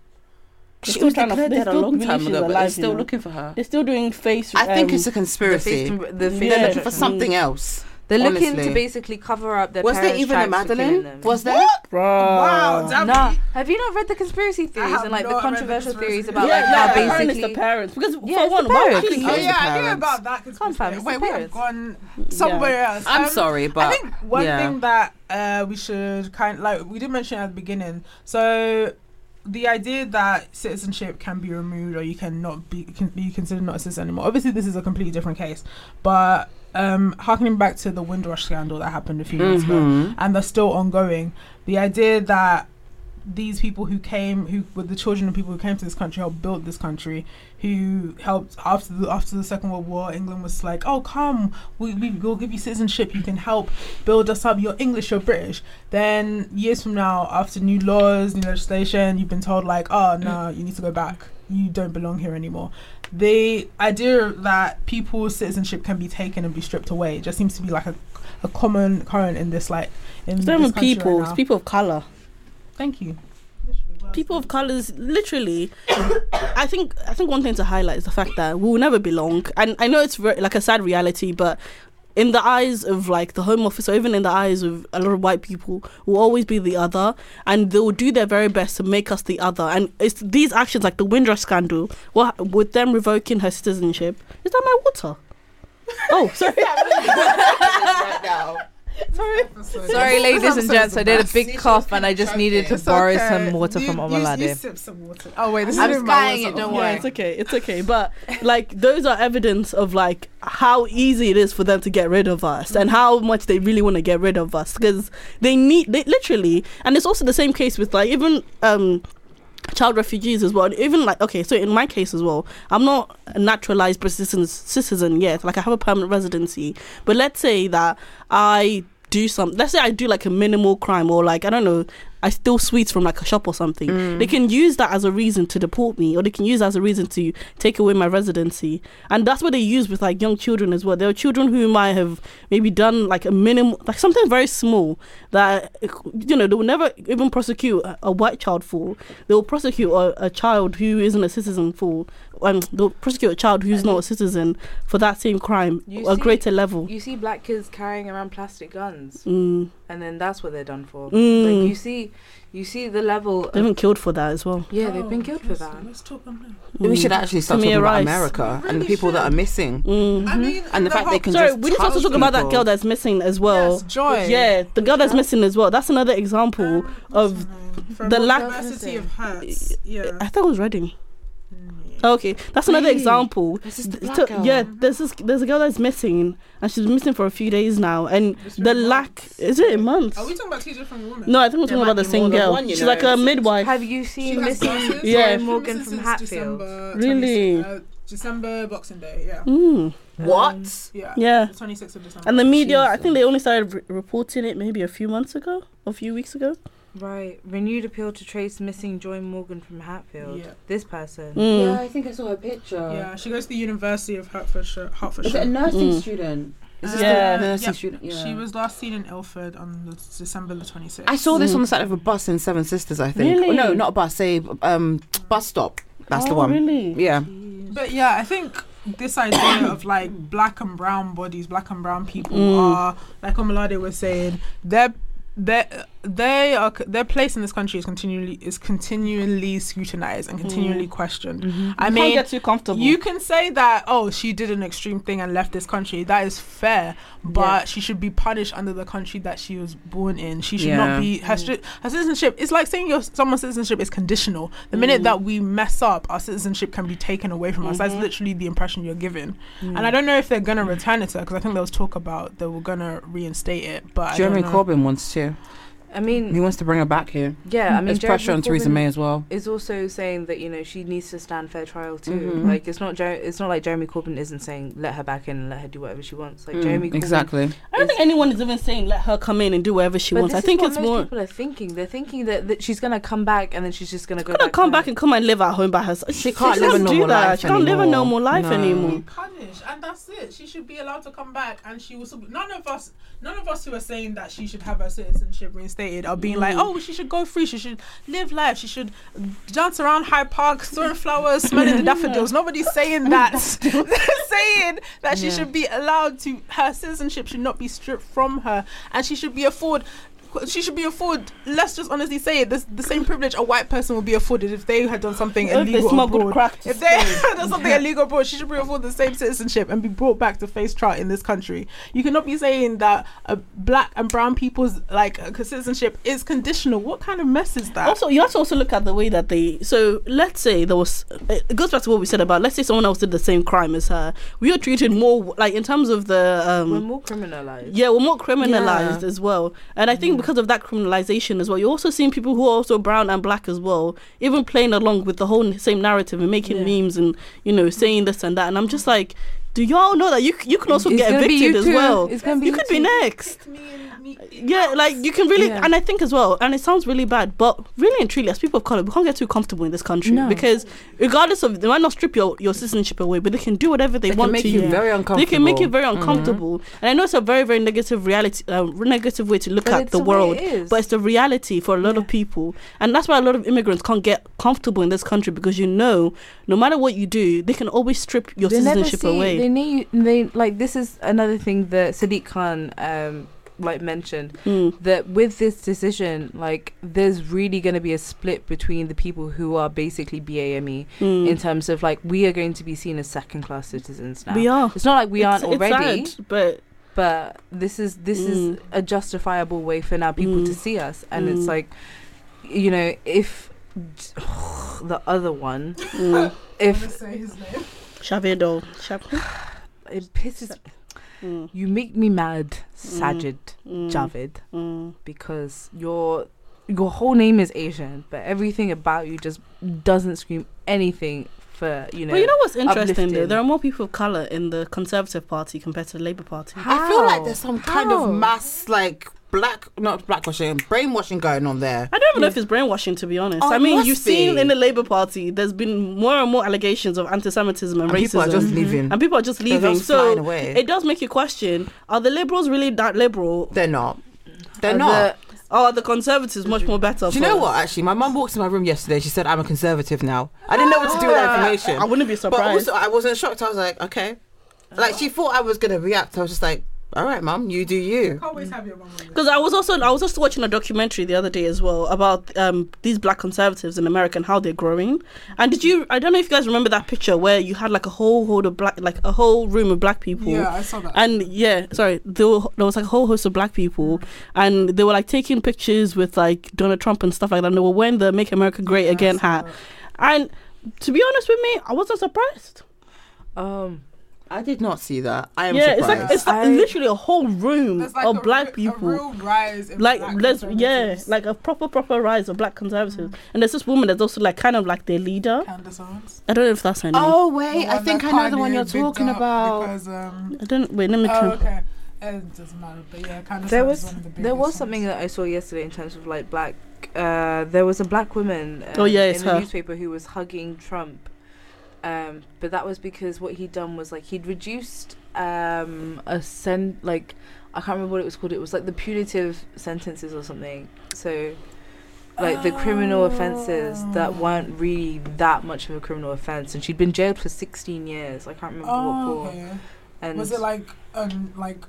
They're She was trying to- declared they dead a still long believe time she's ago, but alive, they're you still know. looking for her. They're still doing face. I think um, it's a The face, conspiracy. the Yeah. face They're looking for Mm. something else. They're looking honestly. to basically cover up their Was there parents' even a tracks for Madeleine? them. Was there? Wow, damn Nah, it. have you not read the conspiracy theories and like the not read the controversial theories theories. about yeah, like yeah, how apparently it's basically the parents because Yeah, for one, the why would parents. Oh yeah, the I knew about that. Come, fam, conspiracy. it's Wait, we have gone somewhere else. I'm Um, sorry, but I think one yeah. thing that uh, we should kind of, like we did mention at the beginning. So the idea that citizenship can be removed or you cannot be can be considered not a citizen anymore. Obviously, this is a completely different case, but um, harkening back to the Windrush scandal that happened a few years ago, Mhm. and they're still ongoing. The idea that these people who came, who were the children of people who came to this country, helped build this country, who helped after the after the Second World War, England was like, "Oh, come, we we will give you citizenship. You can help build us up. You're English, you're British." Then years from now, after new laws, new legislation, you've been told like, "Oh, no, you need to go back. You don't belong here anymore." The idea that people's citizenship can be taken and be stripped away just seems to be like a a common current in this like in It's this not even right people. now. it's people of color. Thank you. People of colors, literally. I think. I think one thing to highlight is the fact that we will never belong. And I know it's very, like a sad reality, but in the eyes of like the Home Office, or even in the eyes of a lot of white people, will always be the other, and they will do their very best to make us the other. And it's these actions, like the Windrush scandal, what with them revoking her citizenship. Is that my water? Oh, sorry. Sorry, sorry, ladies and gents, I did a big cough and I just needed to borrow some water from Omalade. sip some water. Oh wait, this I'm is my skying water. it, don't Yeah, worry. it's okay. It's okay. But like those are evidence of like how easy it is for them to get rid of us and how much they really want to get rid of us because they need they literally and it's also the same case with like even um child refugees as well. Even like okay so in my case as well i'm not a naturalized citizen, citizen yet. Like i have a permanent residency. But let's say that i do some let's say i do like a minimal crime or like i don't know i steal sweets from like a shop or something. Mm. they can use that as a reason to deport me or they can use that as a reason to take away my residency. And that's what they use with like young children as well. There are children who might have maybe done like a minimal like something very small that you know they will never even prosecute a, a white child for. They will prosecute a, a child who isn't a citizen for um, they'll prosecute a child who's not a citizen for that same crime a see- greater level. You see black kids carrying around plastic guns, mm. And then that's what they're done for. Mm. Like you see, you see the level. they've been killed for that as well yeah, they've been Oh, killed for that. Let's talk on that. We Mm. should actually start Tamia talking about America We and the really people that are missing. Mm. I mean, And the fact they can Sorry, just we just have to touch talk about that girl that's missing as well. Yes, Joy. Yeah, the girl that's missing as well. That's another example Um, of what's her name? From the lack- University of Herts. Yeah. I thought it was Reading. Okay, that's another Wait, example. This is the Th- black so- girl. yeah, there's this, there's a girl that's missing, and she's been missing for a few days now. And the lack is it a month? Are we talking about two different women? No, I think we're There talking about the same girl. one, She's know. like a midwife. Have you seen has missing. Yeah. Joy Morgan from Hatfield? December Really? uh, December Boxing Day. Yeah. Mm, What? Yeah. yeah. The 26th of December. And the media, I think they only started re- reporting it maybe a few months ago, a few weeks ago. Right, renewed appeal to trace missing Joy Morgan from Hatfield. Yeah. This person. Mm. I think I saw a picture. Yeah, she goes to the University of Hertfordshire. Is it a nursing Mm. student? Is Uh, this Yeah. the nursing yeah. student? Yeah. She was last seen in Ilford on the December the 26th. I saw this Mm. on the side of a bus in Seven Sisters. I think. Really? Oh, no, not a bus. A um bus stop. That's the one. Really? Yeah. But yeah, I think this idea of like black and brown bodies, black and brown people Mm. are like Omalade was saying, they're they they are their place in this country is continually is continually scrutinized and mm-hmm. continually questioned. Mm-hmm. I You can't mean, get too comfortable. you can say that oh she did an extreme thing and left this country. That is fair, but Yeah. she should be punished under the country that she was born in. She should Yeah. not be her, mm. stri- her citizenship. It's like saying your someone's citizenship is conditional. The minute mm. that we mess up, our citizenship can be taken away from us. That's mm-hmm. literally the impression you're given. Mm. And I don't know if they're gonna return it to her because I think there was talk about they were gonna reinstate it. But Jeremy. Corbyn wants to. I mean, He wants to bring her back here. yeah, I mean, There's pressure Jeremy on Theresa May as well. Is also saying that you know she needs to stand fair trial too. Mhm. Like it's not Jer- it's not like Jeremy Corbyn isn't saying let her back in and let her do whatever she wants. Like Mm, Jeremy Corbyn, exactly. I don't think anyone is even saying let her come in and do whatever she But wants. this I think is what it's most more people are thinking. They're thinking that, that she's gonna come back and then she's just gonna go gonna back come home. back and come and live at home by herself. She can't live a doesn't do normal that. life She can't live a normal life No. anymore. punished and that's it she should be allowed to come back and she was none of us none of us who are saying that she should have her citizenship reinstated are being like mm. oh she should go free she should live life she should dance around hyde park throwing flowers smelling the daffodils. Nobody's saying that. They're saying that she Yeah. should be allowed to her citizenship should not be stripped from her and she should be afforded she should be afforded. Let's just honestly say it. This, the same privilege a white person would be afforded if they had done something If illegal smuggled abroad. crack to If they had done something illegal abroad, she should be afforded the same citizenship and be brought back to face trial in this country. You cannot be saying that uh, black and brown people's like uh, citizenship is conditional. What kind of mess is that? Also, you have to also look at the way that they. So let's say there was. It goes back to what we said about. Let's say someone else did the same crime as her. We are treated more like in terms of the. We're um more criminalized. yeah, we're more criminalized Yeah. as well, and I think because of that criminalization as well, you're also seeing people who are also brown and black as well, even playing along with the whole same narrative and making Yeah. memes and you know saying this and that. And I'm just like, do y'all know that you you can also It's get evicted as well? It's gonna be you you could be too. Next. Yeah, like you can really, Yeah. and I think as well, and it sounds really bad, but really and truly, as people of color, we can't get too comfortable in this country No. because, regardless of, they might not strip your, your citizenship away, but they can do whatever they, They want can make to you you. very uncomfortable. They can make you very Mm-hmm. uncomfortable, and I know it's a very, very negative reality, uh, negative way to look But at it's the the way world, it is. but it's the reality for a lot of people, and that's why a lot of immigrants can't get comfortable in this country because you know, no matter what you do, they can always strip your they never citizenship see, away. They need they like this is another thing that Sadiq Khan um like mentioned Mm. that with this decision like there's really going to be a split between the people who are basically BAME Mm. in terms of like we are going to be seen as second class citizens now. we are. It's not like we It's- aren't it's already, sad, but but this is this Mm. is a justifiable way for now people to Mm. see us and it's Mm. like you know if the other one mm. if say his name. Shavedo, Shav- it pisses mm. you make me mad Sajid Mm. Javid Mm. because your your whole name is Asian but everything about you just doesn't scream anything for you know But you know what's interesting though? There are more people of color in the Conservative Party compared to the Labour Party. I feel like there's some kind of mass like black, not blackwashing, brainwashing going on there. I don't even know if it's brainwashing, to be honest. Oh, I mean, you've seen in the Labour Party, there's been more and more allegations of anti-Semitism and, And racism, people are just leaving. and people are just leaving. just so it does make you question: Are the Liberals really that liberal, They're not. They're Uh, not. or are the Conservatives much more better? Do you know us? what? Actually, my mum walked in my room yesterday. She said, "I'm a conservative now." I didn't know what to do with that information. I wouldn't be surprised. But also, I wasn't shocked. I was like, okay. Like she thought I was gonna react. I was just like, all right, mom, you do you. Always have your mum Because I was also I was just watching a documentary the other day as well about um, these black conservatives in America and how they're growing. And did you? I don't know if you guys remember that picture where you had like a whole hold of black, like a whole room of black people. Yeah, I saw that. And yeah, sorry, there, were, there was like a whole host of black people, and they were like taking pictures with like Donald Trump and stuff like that. And they were wearing the "Make America Great Yeah, Again" hat. that. And to be honest with me, I wasn't surprised. um I did not see that. I am yeah, it's surprised. like it's like I- literally a whole room like of a black people. A real rise in like black let's yeah like a proper proper rise of black conservatives and there's this woman that's also like kind of like their leader Candace Owens. i don't know if that's her name oh wait, I think I know the one you're talking about. Because, um, i don't wait let me oh, try okay. It doesn't matter, but yeah, Candace there Owens was is one of the there was something ones. that I saw yesterday in terms of like black uh there was a black woman um, Oh, yeah, in it's the her. newspaper who was hugging Trump um but that was because what he'd done was like he'd reduced um a sen like I can't remember what it was called. It was like the punitive sentences or something. So like the criminal offenses that Oh. weren't really that much of a criminal offense. And she'd been jailed for 16 years. I can't remember what Oh, for. okay. and Was it like um like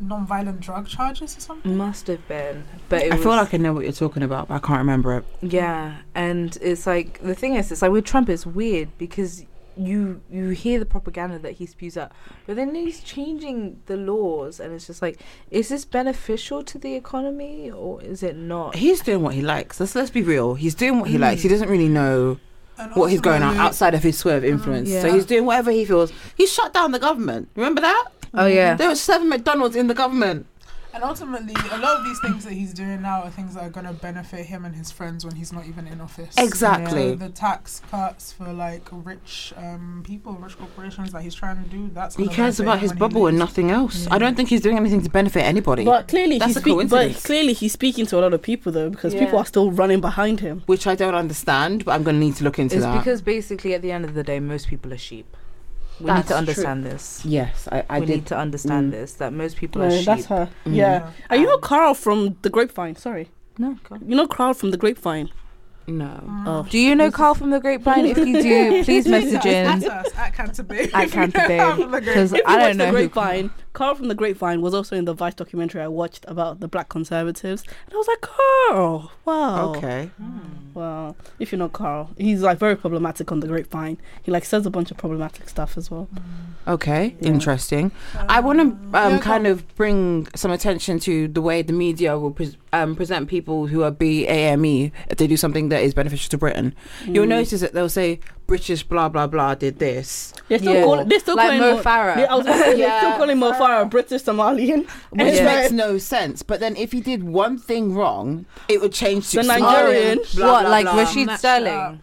non-violent drug charges or something. Must have been, but it I was, feel like I know what you're talking about, but I can't remember it. Yeah, and it's like the thing is, it's like with Trump, it's weird because you you hear the propaganda that he spews out, but then he's changing the laws, and it's just like, is this beneficial to the economy or is it not? He's doing what he likes. Let's let's be real. He's doing what he mm. likes. He doesn't really know And what he's going on outside of his sphere of influence. So Yeah. he's doing whatever he feels. He shut down the government. Remember that? Oh yeah, There were seven McDonald's in the government. And ultimately, a lot of these things that he's doing now are things that are going to benefit him and his friends when he's not even in office. Exactly. So the tax cuts for like rich um, people, rich corporations that he's trying to do. That's He cares about his bubble and nothing else. I don't think he's doing anything to benefit anybody. But clearly, That's he's a speaking. But clearly, he's speaking to a lot of people though, because Yeah. people are still running behind him. which I don't understand, but I'm going to need to look into that. it's that. because basically at the end of the day, most people are sheep. We That's need to true. understand this. yes, I, I we did. need to understand Mm. this that most people No, are sheep. that's her. Mhm. Yeah. Are you know Carl from the Grapevine. Sorry, No, go on. you know Carl from the Grapevine. No. Oh, Do you know Carl from the Grapevine? If you do, please message in. At us, at Canterbury. At Canterbury, because If you I watch don't know the who. Grapevine, Carl from the Grapevine was also in the Vice documentary I watched about the Black Conservatives, and I was like, Carl, wow, Okay. Hmm. wow. If you know Carl, he's like very problematic on the Grapevine. He like says a bunch of problematic stuff as well. Hmm. Okay. Yeah. Interesting. I want to um, yeah, kind go. of bring some attention to the way the media will pres um, present people who are BAME E if they do something that is beneficial to Britain. You'll Mm. notice that they'll say British blah blah blah did this. They're still, Yeah. call, they're still like calling Mo Mo- Farah. Yeah, I was gonna say, they're still calling Mo Farah British Somalian. Which Yeah. makes no sense. But then if he did one thing wrong, it would change to The Nigerian. blah, what, blah, like blah. Rashid Match Sterling?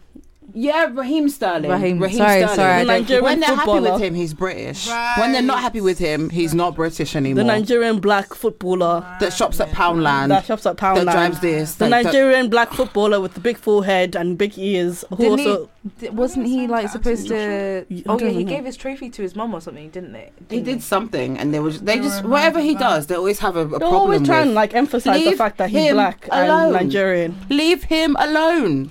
Yeah, Raheem Sterling. Raheem, Raheem sorry, Sterling. sorry, The Nigerian when they're happy with him, he's British. When they're not happy with him, he's not British anymore. the Nigerian black footballer that shops at Poundland. that shops at Poundland. that drives this. the like, that- Nigerian black footballer with the big forehead and big ears, who Didn't also D- wasn't he like supposed to? Oh yeah, he know. gave his trophy to his mum or something, didn't they? He Didn't did something, and they was they They just whatever he does, they always have a, a they're problem always trying to with. like emphasize the fact that he's black alone. and Nigerian. Leave him alone.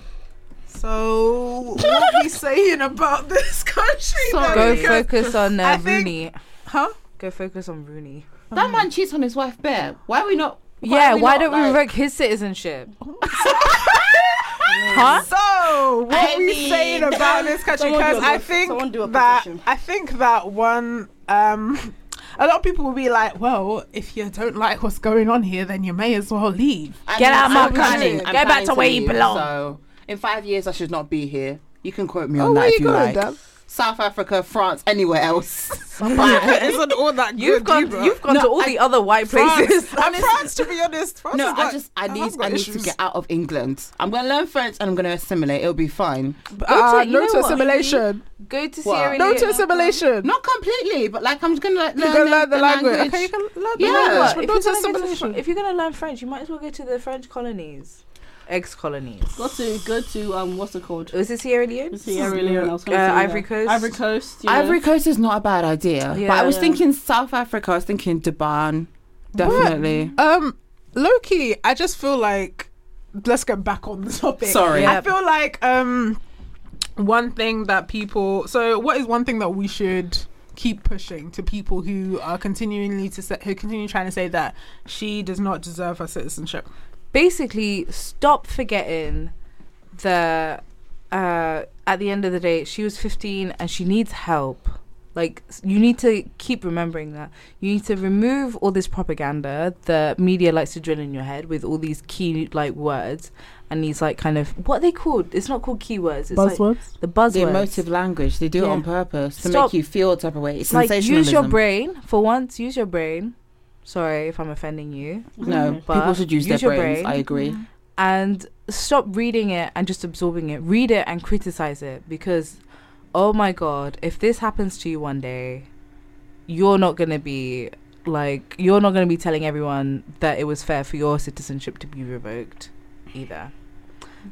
So, what are we saying about this country? Sorry. though? Go Because- focus on uh, I think- Rooney. Huh? Go focus on Rooney. That man cheats on his wife bare. Why are we not? yeah, we why not, don't we revoke his citizenship? huh? So, what I are we mean- saying about this country? Because a I vote. think Someone do a that. I think that one. Um, a lot of people will be like, "Well, if you don't like what's going on here, then you may as well leave." I Get mean, out my country. I'm Go back planning to where you belong. So in five years, I should not be here. You can quote me Oh, on that where if you you going, like. Deb? South Africa, France, anywhere else. Isn't all that You've gone. either. You've gone No, to all I- the other white France, places. and France, to be honest, France no, has I got- just I has need I need to get out of England. I'm gonna learn French and I'm gonna assimilate. It'll be fine. Uh, you no know to what? assimilation. Go to What? Sierra No to assimilation. Not completely, but like I'm just gonna like, learn, can the, learn the, the language. Okay, you can learn the Yeah. Language, but If no you're, to gonna Fr- if you're gonna learn French, you might as well go to the French colonies, ex-colonies. Go to go to um what's it called? Was it Sierra Leone? Sierra Leone. I was Uh, gonna say, yeah. Ivory Coast. Ivory Coast. Yeah. Ivory Coast is not a bad idea, but I was Yeah. thinking South Africa. I was thinking Durban, definitely. Um, Loki, I just feel like let's get back on the topic. Sorry. Yeah. I feel like um one thing that people so what is one thing that we should keep pushing to people who are continually to say, who continue trying to say that she does not deserve her citizenship. Basically, stop forgetting the. Uh, at the end of the day, she was 15 and she needs help. Like you need to keep remembering that. You need to remove all this propaganda the media likes to drill in your head with all these key like words and these like kind of what are they called. It's not called keywords. It's like Buzzwords. the buzzwords. The emotive language, they do it on purpose to Stop. make you feel a type of way. It's like use your brain for once. Use your brain. Sorry if I'm offending you. No, But people should use, use their your brains. brain. I agree. and stop reading it and just absorbing it. Read it and criticize it because, oh my god, if this happens to you one day, you're not gonna be like you're not gonna be telling everyone that it was fair for your citizenship to be revoked, either.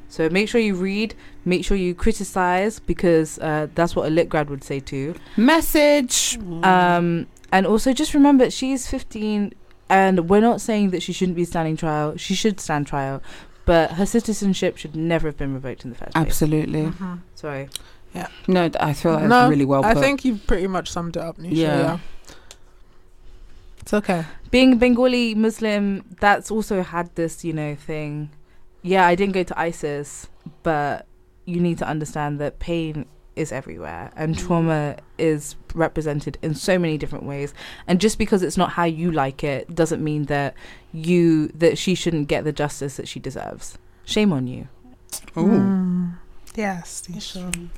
So make sure you read, make sure you criticize because uh, that's what a lit grad would say too. Message. Um, and also just remember she's 15 and we're not saying that she shouldn't be standing trial. She should stand trial, but her citizenship should never have been revoked in the first place. Absolutely. Mm-hmm. Mm-hmm. Sorry. Yeah. No, I feel like No, that's really well I put. think you've pretty much summed it up, Nisha. Yeah. Yeah. It's okay. being Bengali Muslim, that's also had this, you know, thing. Yeah, I didn't go to ISIS, but you need to understand that pain is everywhere and trauma is represented in so many different ways. And just because it's not how you like it doesn't mean that you that she shouldn't get the justice that she deserves. Shame on you. oh Mm. Yes, Tisha.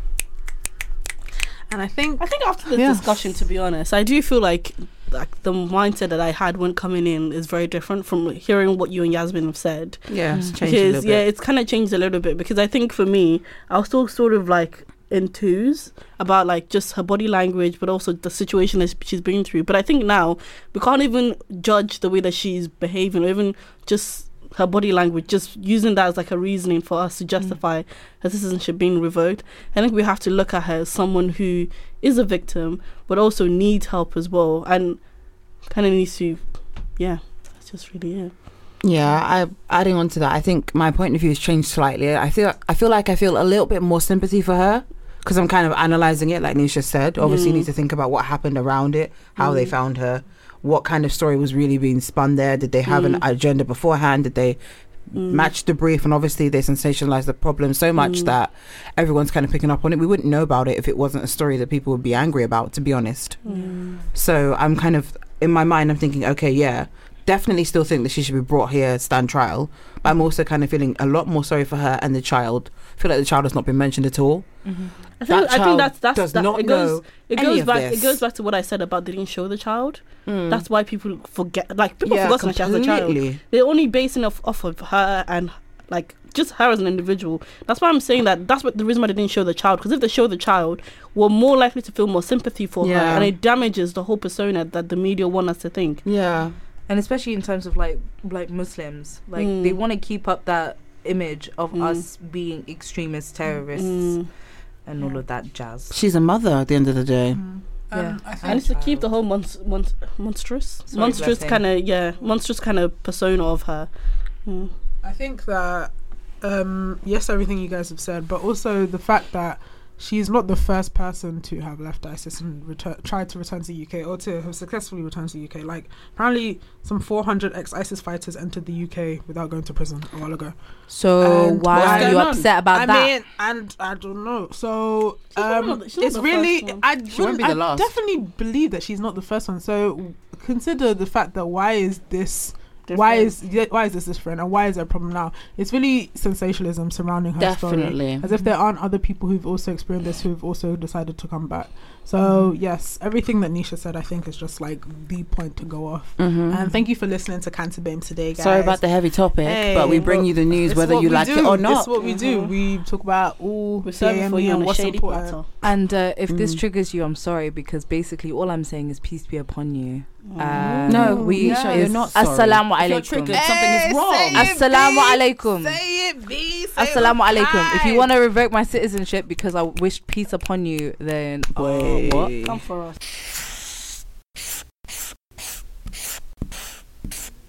And I think I think after this Yes. discussion, to be honest, I do feel like like the mindset that I had when coming in is very different from hearing what you and Yasmin have said. Yeah, it's changed a because little yeah, it's kind of changed a little bit. Because I think for me, I was still sort of like in twos about like just her body language, but also the situation that she's been through. But I think now we can't even judge the way that she's behaving, or even just her body language, just using that as like a reasoning for us to mm. justify her citizenship being revoked. I think we have to look at her as someone who is a victim, but also needs help as well, and kind of needs to, yeah, that's just really it. Yeah, I adding on to that, I think my point of view has changed slightly. I feel I feel like I feel a little bit more sympathy for her because I'm kind of analyzing it, like Nisha said. Obviously, you Mm. need to think about what happened around it, how they Mm. found her, what kind of story was really being spun there. Did they have an Mm. agenda beforehand? Did they Mm. match the brief? And obviously, they sensationalized the problem so much Mm. that everyone's kind of picking up on it. We wouldn't know about it if it wasn't a story that people would be angry about, to be honest. Mm. So I'm kind of in my mind. I'm thinking, okay, yeah, definitely still think that she should be brought here, stand trial. But I'm also kind of feeling a lot more sorry for her and the child. I feel like the child has not been mentioned at all. I think, That I think that's that's does that, not it goes know it any goes of back this. it goes back to what I said about they didn't show the child. Mm. That's why people forget like people yeah, forgot that she has a child. They're only basing off off of her and like just her as an individual. That's why I'm saying that that's what the reason why they didn't show the child because if they show the child, we're more likely to feel more sympathy for her, and it damages the whole persona that the media want us to think. Yeah. and especially in terms of like like Muslims, like Mm. they want to keep up that image of Mm. us being extremist terrorists Mm. And all of that jazz. She's a mother at the end of the day. Mm. Yeah. Um, I And think it's to keep the whole monst- monst- monstrous, Sorry, monstrous kind of yeah, monstrous kind of persona of her. Mm. I think that um, yes, everything you guys have said, but also the fact that she's not the first person to have left ISIS and return, tried to return to the UK or to have successfully returned to the UK. Like apparently, some 400 ex-ISIS fighters entered the UK without going to prison a while ago. So And why are you on? upset about I that? mean, and I don't know. So um, the- she's not it's really, I, She won't wouldn't- be the I last. definitely believe that she's not the first one. So consider the fact that why is this why is why is this different and why is there a problem now? It's really sensationalism surrounding her story, as if there aren't other people who've also experienced this who've also decided to come back. So yes, everything that Nisha said, I think, is just like the point to go off. Mm-hmm. And thank you for listening to Cancer Bame today, guys. Sorry about the heavy topic, but we bring well, you the news whether you like do. it or It's not. what we do. Mhm. We talk about all We're serving for PME you on and a shady important. platter. And uh, if this Mm. triggers you, I'm sorry because basically all I'm saying is peace be upon you. Uh, No, we Nisha, you're not. Assalamu If you're alaikum. triggered, something is wrong. say Assalamu B. alaikum. Say it, B. Say Assalamu alaikum. If you want to revoke my citizenship because I wished peace upon you, then uh, what? Come for us.